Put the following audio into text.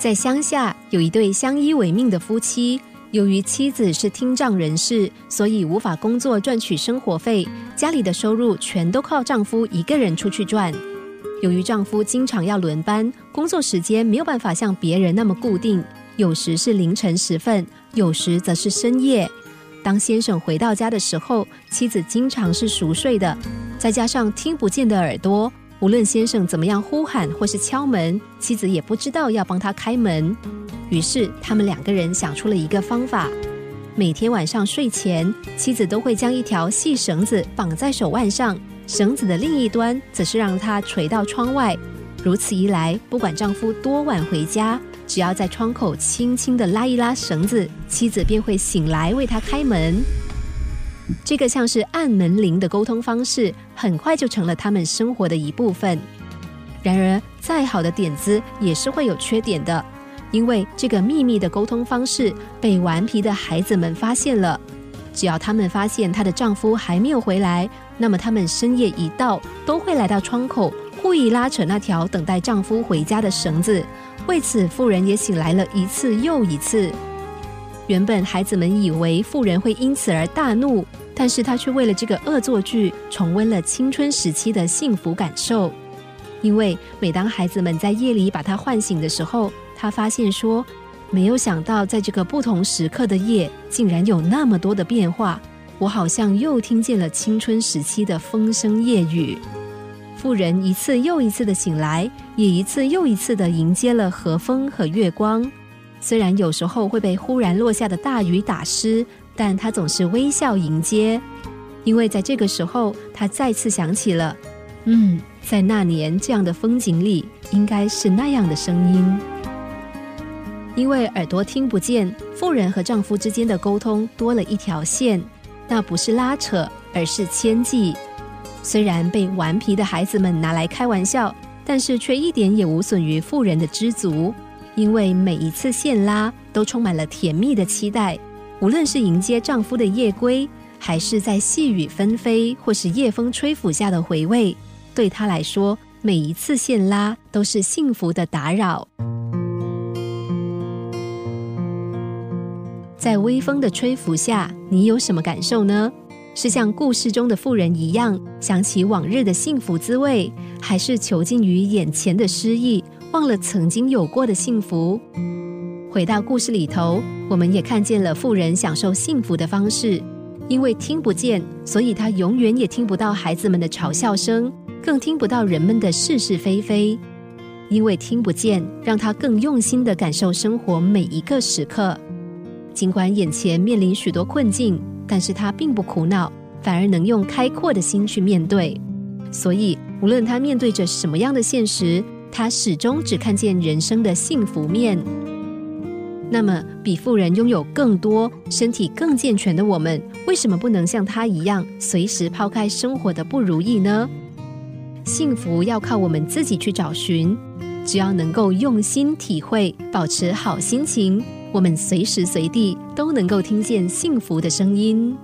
在乡下有一对相依为命的夫妻，由于妻子是听障人士，所以无法工作赚取生活费，家里的收入全都靠丈夫一个人出去赚。由于丈夫经常要轮班，工作时间没有办法像别人那么固定，有时是凌晨时分，有时则是深夜。当先生回到家的时候，妻子经常是熟睡的，再加上听不见的耳朵。无论先生怎么样呼喊或是敲门，妻子也不知道要帮他开门。于是他们两个人想出了一个方法：每天晚上睡前，妻子都会将一条细绳子绑在手腕上，绳子的另一端则是让它垂到窗外。如此一来，不管丈夫多晚回家，只要在窗口轻轻的拉一拉绳子，妻子便会醒来为他开门。这个像是按门铃的沟通方式，很快就成了他们生活的一部分。然而，再好的点子也是会有缺点的，因为这个秘密的沟通方式被顽皮的孩子们发现了。只要他们发现她的丈夫还没有回来，那么他们深夜一到，都会来到窗口，故意拉扯那条等待丈夫回家的绳子。为此，妇人也醒来了一次又一次。原本孩子们以为妇人会因此而大怒。但是他却为了这个恶作剧重温了青春时期的幸福感受，因为每当孩子们在夜里把他唤醒的时候，他发现说，没有想到在这个不同时刻的夜，竟然有那么多的变化。我好像又听见了青春时期的风声夜雨。妇人一次又一次的醒来，也一次又一次的迎接了和风和月光，虽然有时候会被忽然落下的大雨打湿。但他总是微笑迎接，因为在这个时候，他再次想起了，嗯，在那年这样的风景里，应该是那样的声音。因为耳朵听不见，妇人和丈夫之间的沟通多了一条线，那不是拉扯，而是牵系。虽然被顽皮的孩子们拿来开玩笑，但是却一点也无损于妇人的知足，因为每一次线拉都充满了甜蜜的期待。无论是迎接丈夫的夜归，还是在细雨纷飞或是夜风吹拂下的回味，对她来说，每一次线拉都是幸福的打扰。在微风的吹拂下，你有什么感受呢？是像故事中的妇人一样，想起往日的幸福滋味，还是囚禁于眼前的失意，忘了曾经有过的幸福？回到故事里头，我们也看见了富人享受幸福的方式。因为听不见，所以他永远也听不到孩子们的嘲笑声，更听不到人们的是是非非。因为听不见，让他更用心的感受生活每一个时刻。尽管眼前面临许多困境，但是他并不苦恼，反而能用开阔的心去面对。所以，无论他面对着什么样的现实，他始终只看见人生的幸福面。那么，比富人拥有更多、身体更健全的我们，为什么不能像他一样，随时抛开生活的不如意呢？幸福要靠我们自己去找寻，只要能够用心体会，保持好心情，我们随时随地都能够听见幸福的声音。